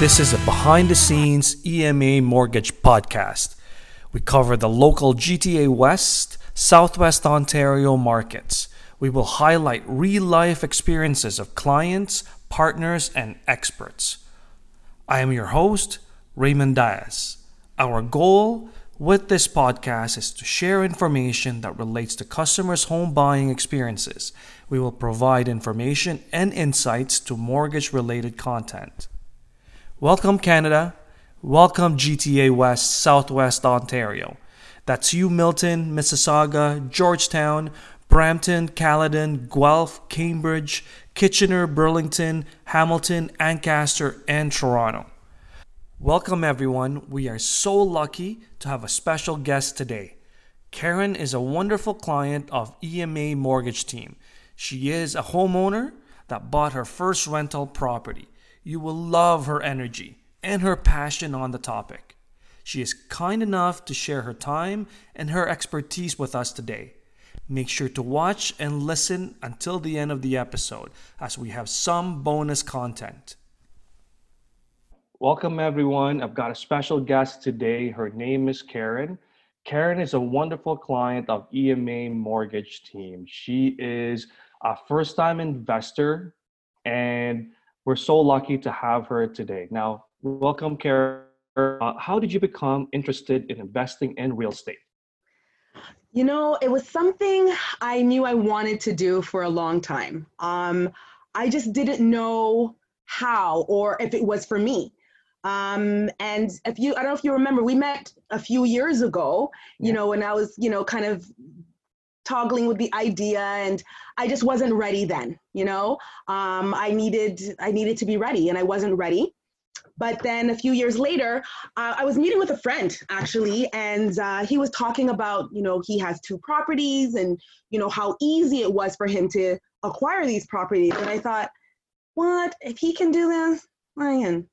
This is a behind the scenes EMA mortgage podcast. We cover the local GTA West, Southwest Ontario markets. We will highlight real life experiences of clients, partners, and experts. I am your host, Raymond Diaz. Our goal with this podcast is to share information that relates to customers' home buying experiences. We will provide information and insights to mortgage related content. Welcome, Canada. Welcome, GTA West, Southwest Ontario. That's you, Milton, Mississauga, Georgetown, Brampton, Caledon, Guelph, Cambridge, Kitchener, Burlington, Hamilton, Ancaster, and Toronto. Welcome, everyone. We are so lucky to have a special guest today. Karen is a wonderful client of EMA Mortgage Team. She is a homeowner that bought her first rental property. You will love her energy and her passion on the topic. She is kind enough to share her time and her expertise with us today. Make sure to watch and listen until the end of the episode as we have some bonus content. Welcome, everyone. I've got a special guest today. Her name is Karen. Karen is a wonderful client of EMA Mortgage Team. She is a first time investor and we're so lucky to have her today. Now, welcome, Karen. Uh, how did you become interested in investing in real estate? You know, it was something I knew I wanted to do for a long time. Um, I just didn't know how or if it was for me. Um, and if you, I don't know if you remember, we met a few years ago, you yeah. know, when I was, you know, kind of toggling with the idea and i just wasn't ready then you know? Um, i needed i needed to be ready and i wasn't ready. But then a few years later uh, i was meeting with a friend actually and uh, he was talking about you know he has two properties and you know how easy it was for him to acquire these properties. And i thought what? If he can do this i can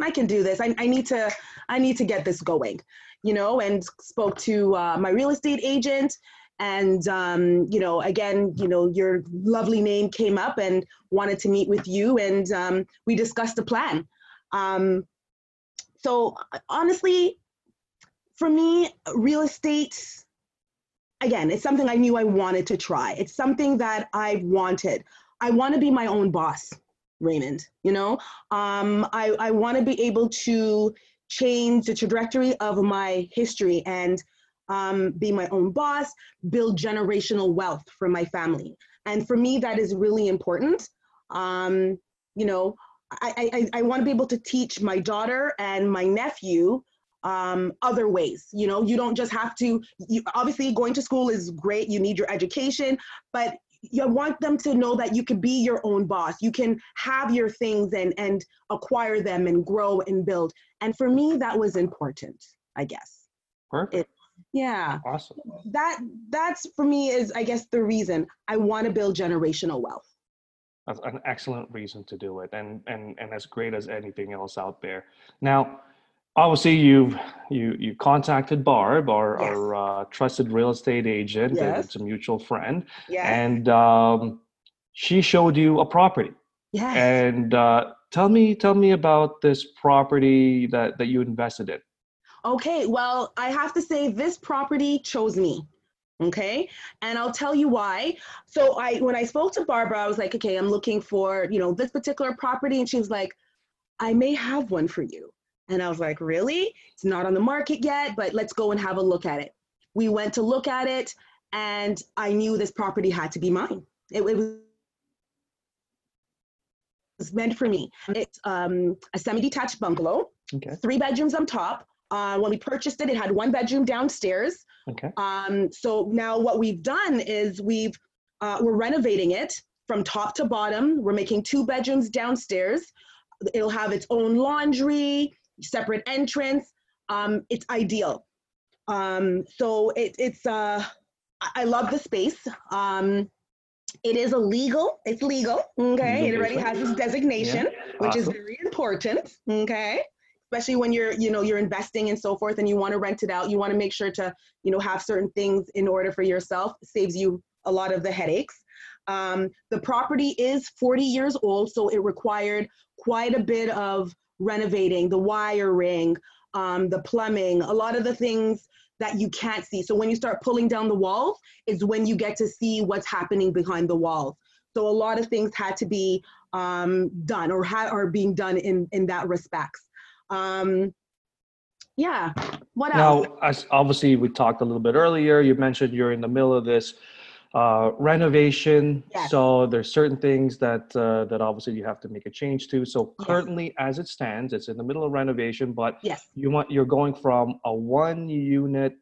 i can do this. I, I need to i need to get this going you know and spoke to uh, my real estate agent and um, you know again you know your lovely name came up and wanted to meet with you and um, we discussed a plan. Um, so honestly for me real estate again it's something i knew i wanted to try. It's something that i wanted. I want to be my own boss raymond you know? Um, i, I want to be able to change the trajectory of my history and um, be my own boss, build generational wealth for my family. And for me, that is really important. Um, you know, I, I, I want to be able to teach my daughter and my nephew um, other ways. You know, you don't just have to, you, obviously, going to school is great, you need your education, but you want them to know that you can be your own boss. You can have your things and, and acquire them and grow and build. And for me, that was important, I guess. Perfect. It, yeah. Awesome. That that's for me is I guess the reason I want to build generational wealth. That's an excellent reason to do it and and and as great as anything else out there. Now, obviously you've you you contacted Barb, our, yes. our uh, trusted real estate agent, yes. it's a mutual friend. Yes. And um, she showed you a property. Yes. And uh, tell me tell me about this property that that you invested in. Okay, well, I have to say this property chose me. Okay, and I'll tell you why. So I when I spoke to Barbara, I was like, okay, I'm looking for, you know, this particular property. And she was like, I may have one for you. And I was like, really? It's not on the market yet, but let's go and have a look at it. We went to look at it, and I knew this property had to be mine. It, it was meant for me. It's um, a semi-detached bungalow, okay. three bedrooms on top, uh, when we purchased it, it had one bedroom downstairs. Okay. Um, so now what we've done is we've uh, we're renovating it from top to bottom. We're making two bedrooms downstairs. It'll have its own laundry, separate entrance. Um, it's ideal. Um, so it, it's uh, I love the space. Um, it is illegal. It's legal. Okay. It already has its designation, yeah. which is very important. Okay especially when you're you know you're investing and so forth and you want to rent it out you want to make sure to you know have certain things in order for yourself it saves you a lot of the headaches um, the property is 40 years old so it required quite a bit of renovating the wiring, um, the plumbing, a lot of the things that you can't see. So when you start pulling down the walls, is when you get to see what's happening behind the walls. So a lot of things had to be um, done or ha- are being done in in that respects. Um, yeah. What else? Now, as obviously we talked a little bit earlier, you mentioned you're in the middle of this uh, renovation. Yes. So there's certain things that uh, that obviously you have to make a change to. So Yes. currently, as it stands, it's in the middle of renovation, but Yes. you want you're going from a one unit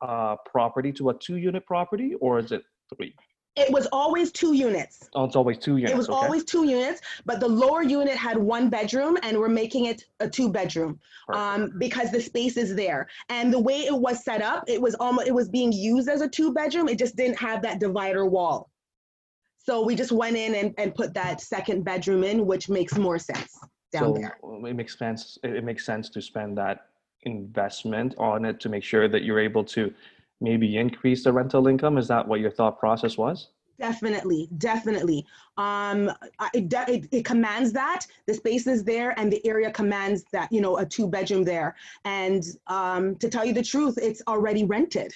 uh, property to a two unit property, or is it three? It was always two units. Oh, it's always two units. It was okay. always two units, but the lower unit had one bedroom, and we're making it a two bedroom um, because the space is there. And the way it was set up, it was almost it was being used as a two bedroom. It just didn't have that divider wall. So we just went in and, and put that second bedroom in, which makes more sense down so there. it makes sense. It makes sense to spend that investment on it to make sure that you're able to maybe increase the rental income. Is that what your thought process was? Definitely, definitely. Um, it, de- it, it commands that the space is there, and the area commands that you know a two bedroom there. And um, to tell you the truth, it's already rented.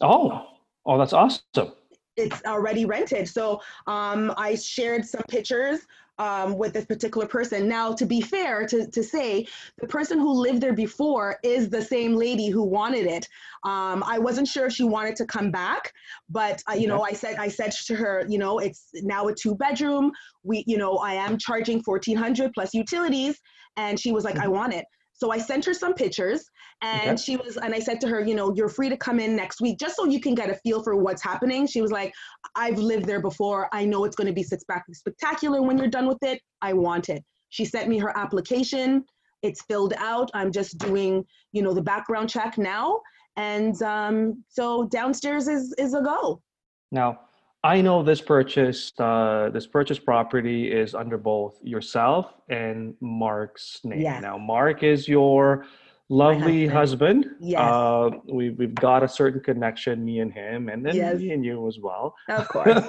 Oh, oh, that's awesome. It's already rented. So um, I shared some pictures um, with this particular person. Now, to be fair, to, to say the person who lived there before is the same lady who wanted it. Um, I wasn't sure if she wanted to come back, but uh, you know, I said I said to her, you know, it's now a two bedroom. We, you know, I am charging fourteen hundred plus utilities, and she was like, I want it. So I sent her some pictures, and Okay. she was, and I said to her, you know, you're free to come in next week just so you can get a feel for what's happening. She was like, I've lived there before. I know it's going to be spectacular when you're done with it. I want it. She sent me her application. It's filled out. I'm just doing, you know, the background check now. And um, so downstairs is is a go. Now, I know this purchase, uh, this purchase property is under both yourself and Mark's name. Yes. Now, Mark is your lovely husband. Yes. Uh, we, we've got a certain connection, me and him, and then Yes. me and you as well. Of course.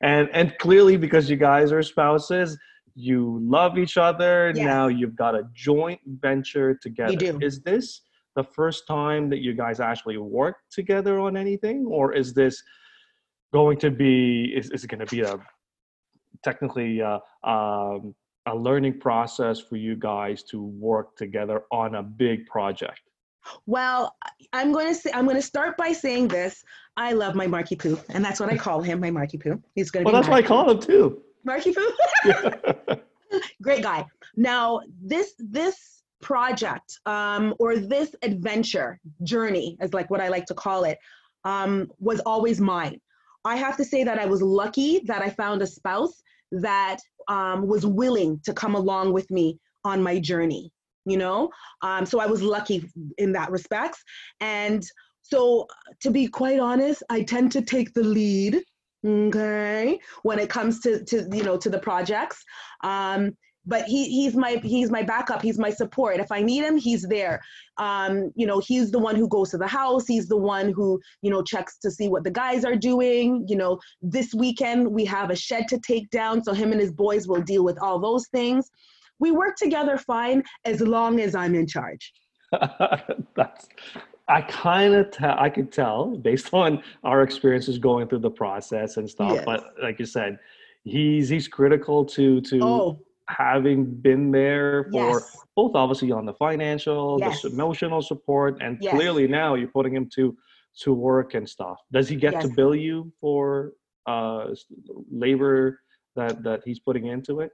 and and clearly, because you guys are spouses, you love each other. Yes. Now you've got a joint venture together. You do. Is this the first time that you guys actually work together on anything, or is this going to be? Is, is it going to be a technically uh, um, a learning process for you guys to work together on a big project? Well, I'm going to say I'm going to start by saying this. I love my Marky Poo, and that's what I call him, my Marky Poo. He's going to Well, be that's what I call him too. Marky Poo. Great guy. Now, this this project um, or this adventure journey, is like what I like to call it, um, was always mine. I have to say that I was lucky that I found a spouse that um, was willing to come along with me on my journey. You know, um, so I was lucky in that respects. And so, to be quite honest, I tend to take the lead. Okay, when it comes to to you know to the projects. Um, but he he's my he's my backup. He's my support. If i need him he's there. Um you know he's the one who goes to the house. He's the one who you know checks to see what the guys are doing. You know this weekend we have a shed to take down so him and his boys will deal with all those things. We work together fine as long as i'm in charge. That's I kind of tell I could tell based on our experiences going through the process and stuff. Yes. But like you said, he's he's critical to to oh having been there for yes both obviously on the financial, Yes. the emotional support, and Yes. clearly now you're putting him to to work and stuff. Does he get to bill you for uh labor that that he's putting into it?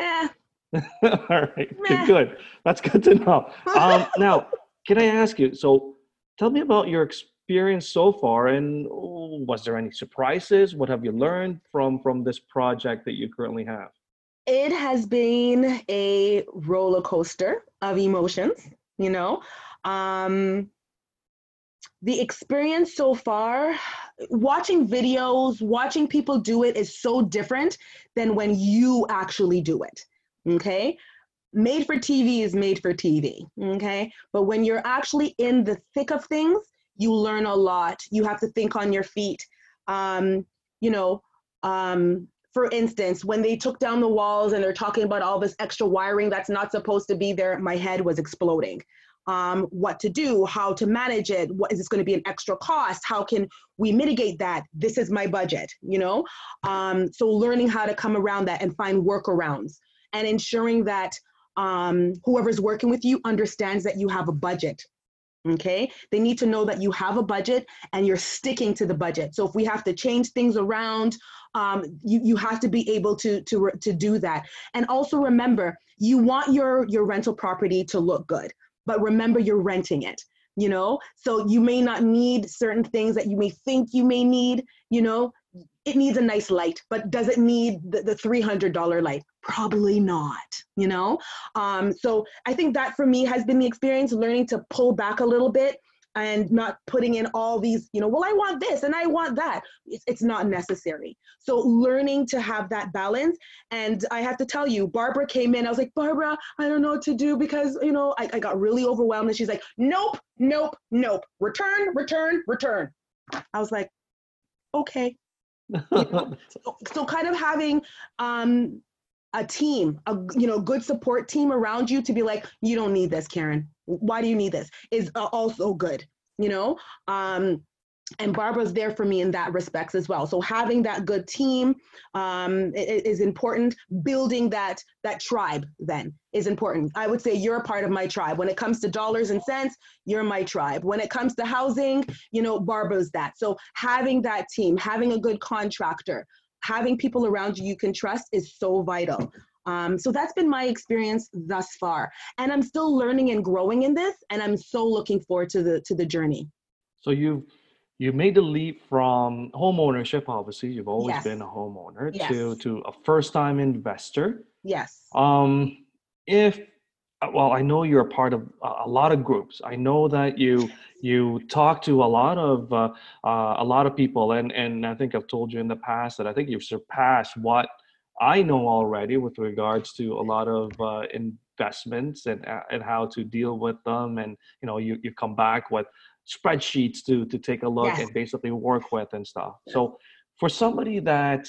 eh. All right, good, good. That's good to know. Um, now, can I ask you? So, tell me about your experience so far, and oh, was there any surprises? What have you learned from from this project that you currently have? It has been a roller coaster of emotions you know? Um the experience so far watching videos watching people do it is so different than when you actually do it okay? Made for tv is made for tv okay? But when you're actually in the thick of things you learn a lot. You have to think on your feet. Um you know um for instance, when they took down the walls and they're talking about all this extra wiring that's not supposed to be there, my head was exploding. Um, what to do, how to manage it, what is this going to be an extra cost? How can we mitigate that? This is my budget, you know? Um, so learning how to come around that and find workarounds and ensuring that um, whoever's working with you understands that you have a budget okay? They need to know that you have a budget and you're sticking to the budget. So if we have to change things around um, you, you have to be able to to to do that. And also remember you want your your rental property to look good but remember you're renting it you know? So you may not need certain things that you may think you may need you know it needs a nice light but does it need the, the $300 light? Probably not you know? Um, so i think that for me has been the experience learning to pull back a little bit and not putting in all these you know well i want this and i want that. It's, it's not necessary. So learning to have that balance and i have to tell you barbara came in i was like barbara i don't know what to do because you know i, I got really overwhelmed and she's like nope nope nope. Return return return. I was like okay you know? so, so kind of having um a team, a you know, good support team around you to be like, you don't need this, Karen. Why do you need this? Is uh, also good, you know. Um, and Barbara's there for me in that respects as well. So having that good team um, is important. Building that that tribe then is important. I would say you're a part of my tribe. When it comes to dollars and cents, you're my tribe. When it comes to housing, you know, Barbara's that. So having that team, having a good contractor, having people around you you can trust is so vital. Um, so that's been my experience thus far, and I'm still learning and growing in this, and I'm so looking forward to the to the journey. So you've you made the leap from home ownership. Obviously, you've always yes. been a homeowner yes. to to a first time investor. Yes. Um, if uh, well, I know you're a part of a lot of groups. I know that you you talk to a lot of uh, uh, a lot of people, and and I think I've told you in the past that I think you've surpassed what I know already with regards to a lot of uh, investments and uh, and how to deal with them, and you know you you come back with spreadsheets to to take a look yes. and basically work with and stuff. So for somebody that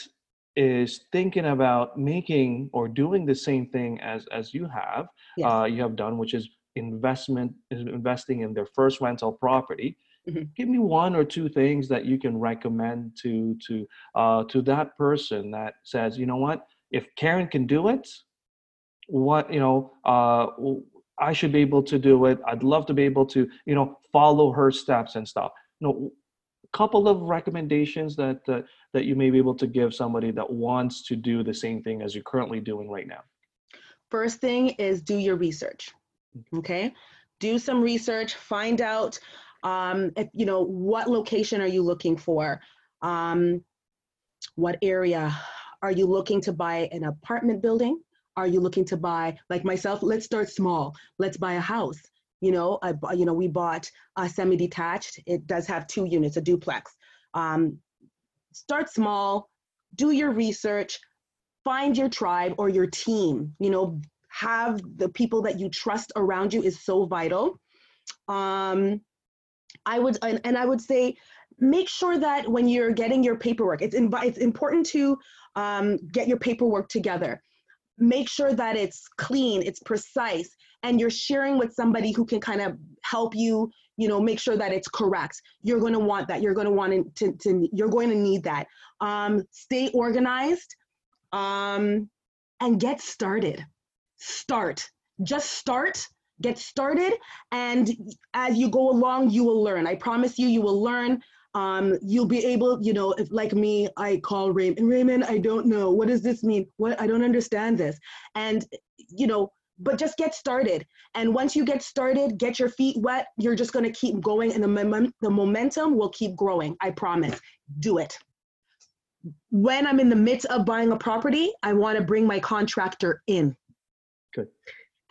is thinking about making or doing the same thing as as you have yes. uh, you have done which is investment investing in their first rental property mm-hmm. give me one or two things that you can recommend to to uh, to that person that says you know what if karen can do it what you know uh, i should be able to do it i'd love to be able to you know follow her steps and stuff you know couple of recommendations that, that that you may be able to give somebody that wants to do the same thing as you're currently doing right now? First thing is do your research. Okay, do some research. Find out um, if you know what location are you looking for. Um, what area are you looking to buy an apartment building? Are you looking to buy like myself? Let's start small. Let's buy a house you know, I, you know, we bought a semi-detached. It does have two units, a duplex. Um, start small, do your research, find your tribe or your team. You know, have the people that you trust around you is so vital. Um, I would, and, and I would say, make sure that when you're getting your paperwork, it's, in, it's important to um, get your paperwork together. Make sure that it's clean, it's precise, and you're sharing with somebody who can kind of help you you know make sure that it's correct. You're going to want that you're going to want to, to you're going to need that. Um, stay organized um, and get started. Start. Just start get started and as you go along you will learn. I promise you you will learn um, you'll be able you know if like me i call raymond raymond i don't know what does this mean what i don't understand this and you know but just get started. And once you get started, get your feet wet, you're just going to keep going and the, the momentum will keep growing. I promise. Do it. When I'm in the midst of buying a property, I want to bring my contractor in. Good.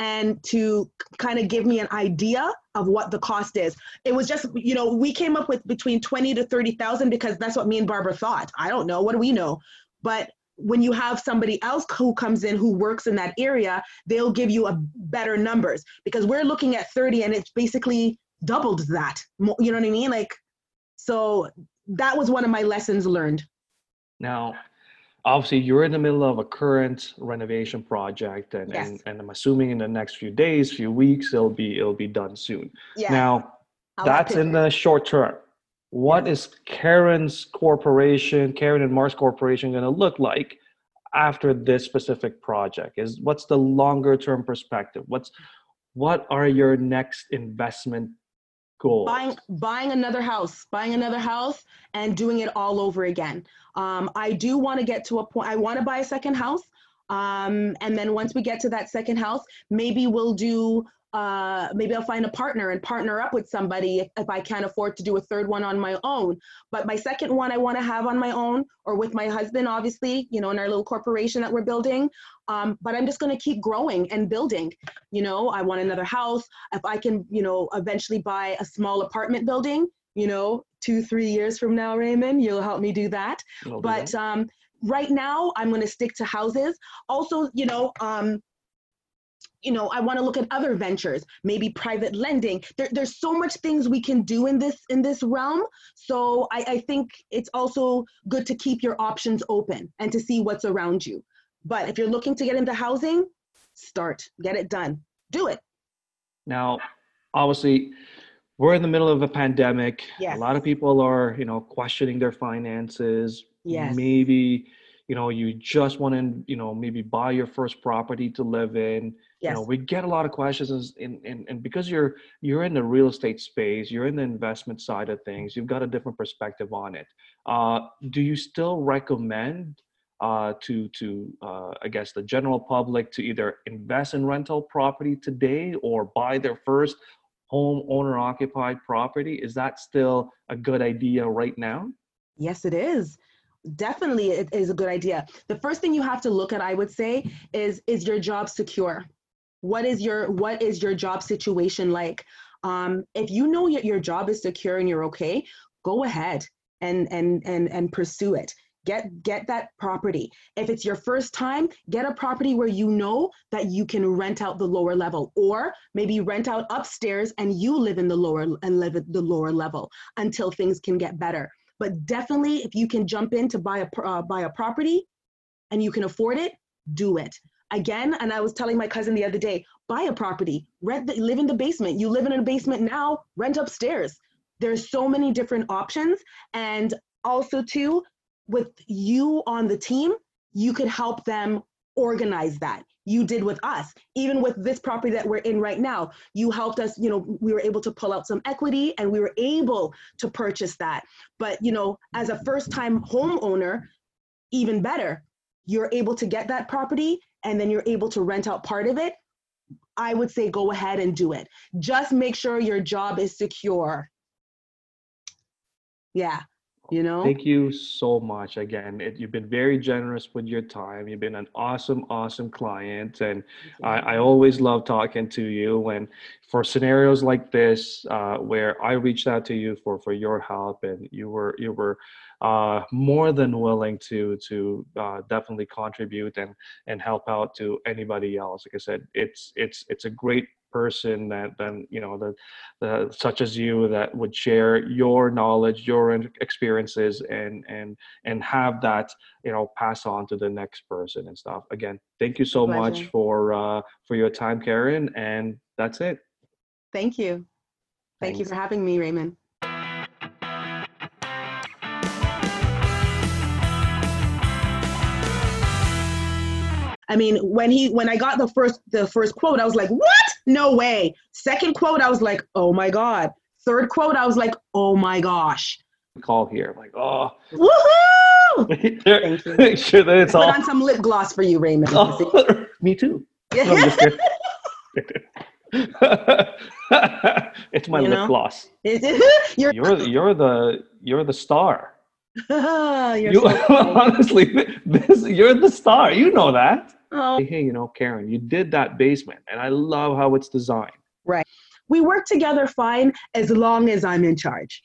And to kind of give me an idea of what the cost is. It was just, you know, we came up with between 20 to 30,000 because that's what me and Barbara thought. I don't know. What do we know? But when you have somebody else who comes in who works in that area, they'll give you a better numbers because we're looking at 30 and it's basically doubled that. You know what I mean? Like, so that was one of my lessons learned. Now, obviously you're in the middle of a current renovation project and, Yes. and, and I'm assuming in the next few days, few weeks, it'll be it'll be done soon. Yeah. Now I'll that's in the short term. What is Karen's corporation, Karen and Mars Corporation gonna look like after this specific project? Is what's the longer term perspective? What's what are your next investment buying buying another house buying another house and doing it all over again. Um, i do want to get to a point i want to buy a second house um, and then once we get to that second house maybe we'll do uh, maybe i'll find a partner and partner up with somebody if, if i can't afford to do a third one on my own but my second one i want to have on my own or with my husband obviously you know in our little corporation that we're building um, but i'm just going to keep growing and building you know i want another house if I can, you know, eventually buy a small apartment building, you know, two, three years from now, Raymond, you'll help me do that. Do But that. um, right now, I'm going to stick to houses. Also, you know, um, you know, I want to look at other ventures, maybe private lending. There, there's so much things we can do in this in this realm. So I, I think it's also good to keep your options open and to see what's around you. But if you're looking to get into housing, start, get it done, do it. Now, obviously, we're in the middle of a pandemic. Yes. A lot of people are, you know, questioning their finances. Yes. Maybe, you know, you just want to, you know, maybe buy your first property to live in. Yes. You know, we get a lot of questions, and, and, and because you're you're in the real estate space, you're in the investment side of things. You've got a different perspective on it. Uh, do you still recommend uh, to to uh, I guess the general public to either invest in rental property today or buy their first home owner occupied property? Is that still a good idea right now? Yes, it is. Definitely, it is a good idea. The first thing you have to look at, I would say, is is your job secure? What is your what is your job situation like? Um, if you know your, your job is secure and you're okay, go ahead and and and and pursue it. Get get that property. If it's your first time, get a property where you know that you can rent out the lower level, or maybe rent out upstairs and you live in the lower and live at the lower level until things can get better but definitely if you can jump in to buy a uh, buy a property and you can afford it do it. Again and i was telling my cousin the other day buy a property rent the, live in the basement. You live in a basement now rent upstairs. There's so many different options. And also too with you on the team you could help them organize that you did with us. Even with this property that we're in right now you helped us you know we were able to pull out some equity and we were able to purchase that. But you know as a first time homeowner even better. You're able to get that property and then you're able to rent out part of it. I would say go ahead and do it. Just make sure your job is secure. Yeah you know Thank you so much again. It, you've been very generous with your time. You've been an awesome, awesome client, and I, I always love talking to you. and for scenarios like this, uh, where I reached out to you for for your help, and you were you were uh, more than willing to to uh, definitely contribute and and help out to anybody else. Like I said, it's it's it's a great person that then you know the, the such as you that would share your knowledge your experiences and and and have that you know pass on to the next person and stuff. Again thank you so much for uh for your time karen and that's it. Thank you. Thank you for having me raymond I mean, when he when I got the first the first quote, I was like, "What? No way!" Second quote, I was like, "Oh my god!" Third quote, I was like, "Oh my gosh!" call here like oh Woohoo! there- Thank you. make sure that it's Put all on some lip gloss for you, Raymond. oh, me too No, I'm just kidding. it's my You lip know? gloss You're, you're you're the you're the star you're you so honestly this you're the star you know that Oh. hey, hey, you know, Karen, you did that basement, and I love how it's designed. Right. We work together fine as long as I'm in charge.